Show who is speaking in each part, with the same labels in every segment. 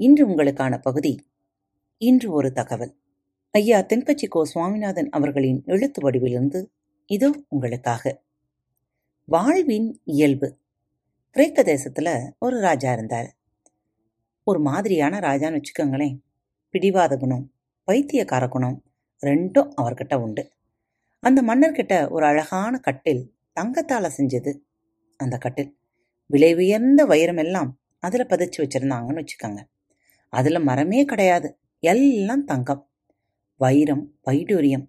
Speaker 1: இன்று உங்களுக்கான பகுதி. இன்று ஒரு தகவல். ஐயா தென்கட்சி கோ சுவாமிநாதன் அவர்களின் எழுத்து வடிவிலிருந்து இதோ உங்களுக்காக. வாழ்வின் இயல்பு. கிரேக்க தேசத்துல ஒரு ராஜா இருந்தார். ஒரு மாதிரியான ராஜான்னு வச்சுக்கோங்களேன். பிடிவாத குணம் பைத்தியக்கார குணம் ரெண்டும் அவர்கிட்ட உண்டு. அந்த மன்னர்கிட்ட ஒரு அழகான கட்டில் தங்கத்தால செஞ்சது அந்த கட்டில். விலை உயர்ந்த வைரமெல்லாம் அதுல பதிச்சு வச்சிருந்தாங்கன்னு வச்சுக்கோங்க. அதுல மரமே கிடையாது. எல்லாம் தங்கம். வைரம் வைடூரியம்.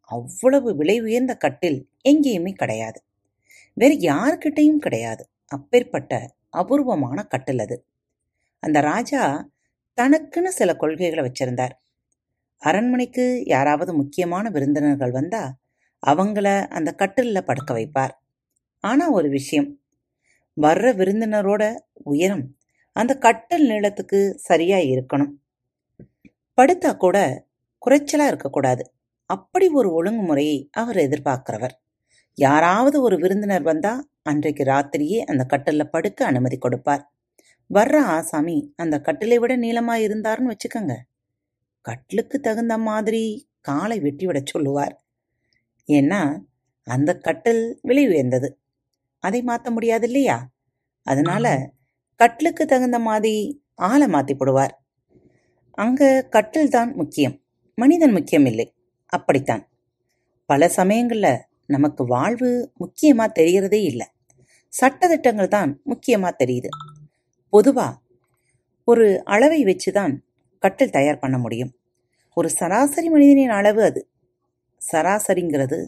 Speaker 1: அவ்வளவு விலை உயர்ந்த கட்டில் எங்கேயுமே கிடையாது. வேற யாருக்கிட்டையும் கிடையாது. அப்பேற்பட்ட அபூர்வமான கட்டில் அது. அந்த ராஜா தனக்குன்னு சில கொள்கைகளை வச்சிருந்தார். அரண்மனைக்கு யாராவது முக்கியமான விருந்தினர்கள் வந்தா அவங்கள அந்த கட்டில்ல படுக்க வைப்பார். ஆனா ஒரு விஷயம் வர்ற விருந்தினரோட உயரம் அந்த கட்டல் நீளத்துக்கு சரியா இருக்கணும். படுத்தா கூட குறைச்சலா இருக்கக்கூடாது. அப்படி ஒரு ஒழுங்குமுறையை அவர் எதிர்பார்க்கிறவர். யாராவது ஒரு விருந்தினர் வந்தா அன்றைக்கு ராத்திரியே அந்த கட்டல்ல படுக்க அனுமதி கொடுப்பார். வர்ற ஆசாமி அந்த கட்டிலை விட நீளமா இருந்தார்னு வச்சுக்கோங்க. கட்டிலுக்கு தகுந்த மாதிரி காலை வெட்டி விட சொல்லுவார். ஏன்னா அந்த கட்டில் விலை உயர்ந்தது. அதை மாற்ற முடியாது இல்லையா? அதனால கட்டிலுக்கு தகுந்த மாதிரி ஆளை மாத்தி போடுவார். அங்க கட்டில் தான் முக்கியம். மனிதன் முக்கியம் இல்லை அப்படித்தான். பல சமயங்கள்ல நமக்கு வாழ்வு முக்கியமா தெரியறதே இல்லை. சட்டத்திட்டங்கள் தான் முக்கியமா தெரியுது. பொதுவா ஒரு அளவை வச்சுதான் கட்டில் தயார் பண்ண முடியும். ஒரு சராசரி மனிதனின் அளவு அது. சராசரிங்கிறது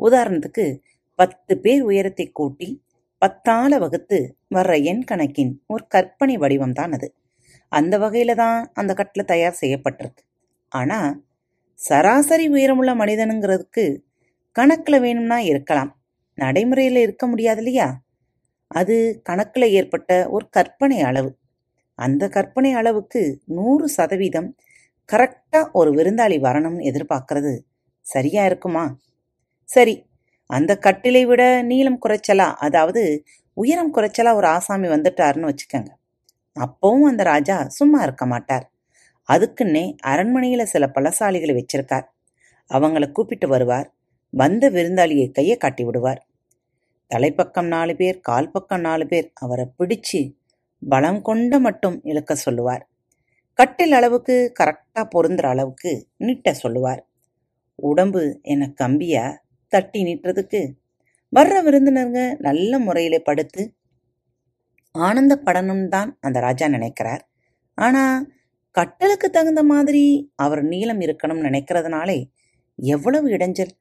Speaker 1: உதாரணத்துக்கு பத்து பேர் உயரத்தை கூட்டி பத்தால வகுத்து வர்ற எண் கணக்கின் ஒரு கற்பனை வடிவம் தான் அது. அந்த வகையில தான் அந்த கட்டில் தயார் செய்யப்பட்டிருக்கு. ஆனா சராசரி உயரமுள்ள மனிதனுங்கிறதுக்கு கணக்கில் வேணும்னா இருக்கலாம். நடைமுறையில் இருக்க முடியாது இல்லையா? அது கணக்கில் ஏற்பட்ட ஒரு கற்பனை அளவு. அந்த கற்பனை அளவுக்கு நூறு சதவீதம் கரெக்டாக ஒரு விருந்தாளி வரணும்னு எதிர்பார்க்கறது சரியா இருக்குமா? சரி அந்த கட்டிலை விட நீளம் குறைச்சலா? அதாவது உயரம் குறைச்சலா ஒரு ஆசாமி வந்துட்டாருன்னு வச்சுக்கோங்க. அப்பவும் அந்த ராஜா சும்மா இருக்க மாட்டார். அதுக்குன்னே அரண்மனையில சில பலசாலிகளை வச்சிருக்கார். அவங்கள கூப்பிட்டு வருவார். வந்த விருந்தாளியை கையை காட்டி விடுவார். தலைப்பக்கம் நாலு பேர் கால் பக்கம் நாலு பேர் அவரை பிடிச்சு பலம் கொண்ட மட்டும் இழுக்க சொல்லுவார். கட்டில் அளவுக்கு கரெக்டா பொருந்துற அளவுக்கு நீட்ட சொல்லுவார். உடம்பு என கம்பியா தட்டி நீட்டுறதுக்கு வர்ற விருந்தினருங்க நல்ல முறையில் படுத்து ஆனந்தப்படணும் தான் அந்த ராஜா நினைக்கிறார். ஆனால் கட்டலுக்கு தகுந்த மாதிரி அவர் நீளம் இருக்கணும்னு நினைக்கிறதுனாலே எவ்வளவு இடைஞ்சல்.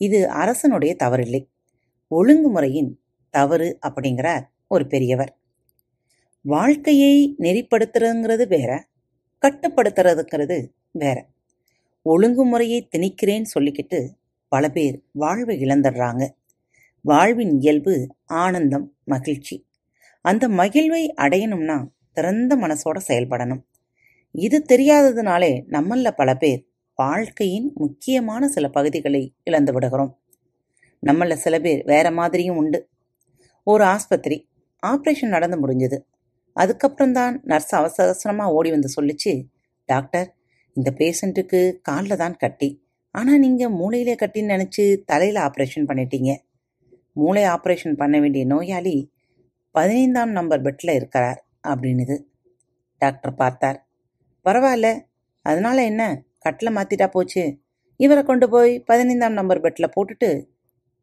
Speaker 1: இது அரசனுடைய தவறில்லை. ஒழுங்குமுறையின் தவறு அப்படிங்கிறார் ஒரு பெரியவர். வாழ்க்கையை நெறிப்படுத்துறதுங்கிறது வேற கட்டுப்படுத்துறதுங்கிறது வேற. ஒழுங்குமுறையை திணிக்கிறேன்னு சொல்லிக்கிட்டு பல பேர் வாழ்வை இழந்துடுறாங்க. வாழ்வின் இயல்பு ஆனந்தம் மகிழ்ச்சி. அந்த மகிழ்வை அடையணும்னா திறந்த மனசோட செயல்படணும். இது தெரியாததுனாலே நம்மள பல பேர் வாழ்க்கையின் முக்கியமான சில பகுதிகளை இழந்து விடுகிறோம். நம்மள சில பேர் வேற மாதிரியும் உண்டு. ஒரு ஆஸ்பத்திரி ஆப்ரேஷன் நடந்து முடிஞ்சது. அதுக்கப்புறம் தான் நர்ஸ் அவசர அவசரமாக ஓடி வந்து சொல்லிச்சு டாக்டர் இந்த பேஷண்ட்டுக்கு காலில் தான் கட்டி. ஆனால் நீங்கள் மூளையிலே கட்டின்னு நினச்சி தலையில் ஆப்ரேஷன் பண்ணிட்டீங்க. மூளை ஆப்ரேஷன் பண்ண வேண்டிய நோயாளி பதினைந்தாம் நம்பர் பெட்டில் இருக்கிறார் அப்படின்னுது டாக்டர் பார்த்தார். பரவாயில்ல அதனால என்ன? கட்டில் மாற்றிட்டா போச்சு. இவரை கொண்டு போய் பதினைந்தாம் நம்பர் பெட்டில் போட்டுட்டு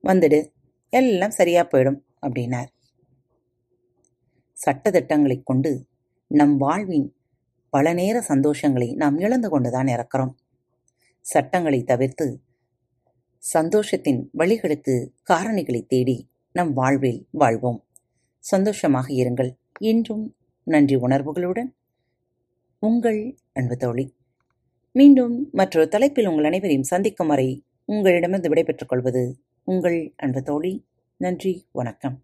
Speaker 1: வந்துடு. எல்லாம் சரியாக போயிடும் அப்படின்னார். சட்டத்திட்டங்களை கொண்டு நம் வாழ்வின் பல நேர சந்தோஷங்களை நாம் இழந்து கொண்டுதான் இறக்கிறோம். சட்டங்களை தவிர்த்து சந்தோஷத்தின் வழிகளுக்கு காரணிகளை தேடி நம் வாழ்வில் வாழ்வோம். சந்தோஷமாக இருங்கள். இன்றும் நன்றி உணர்வுகளுடன் உங்கள் அன்பு தோழி. மீண்டும் மற்றொரு தலைப்பில் உங்கள் அனைவரையும் சந்திக்கும் வரை உங்களிடமிருந்து விடைபெற்றுக் கொள்வது உங்கள் அன்பு தோழி. நன்றி வணக்கம்.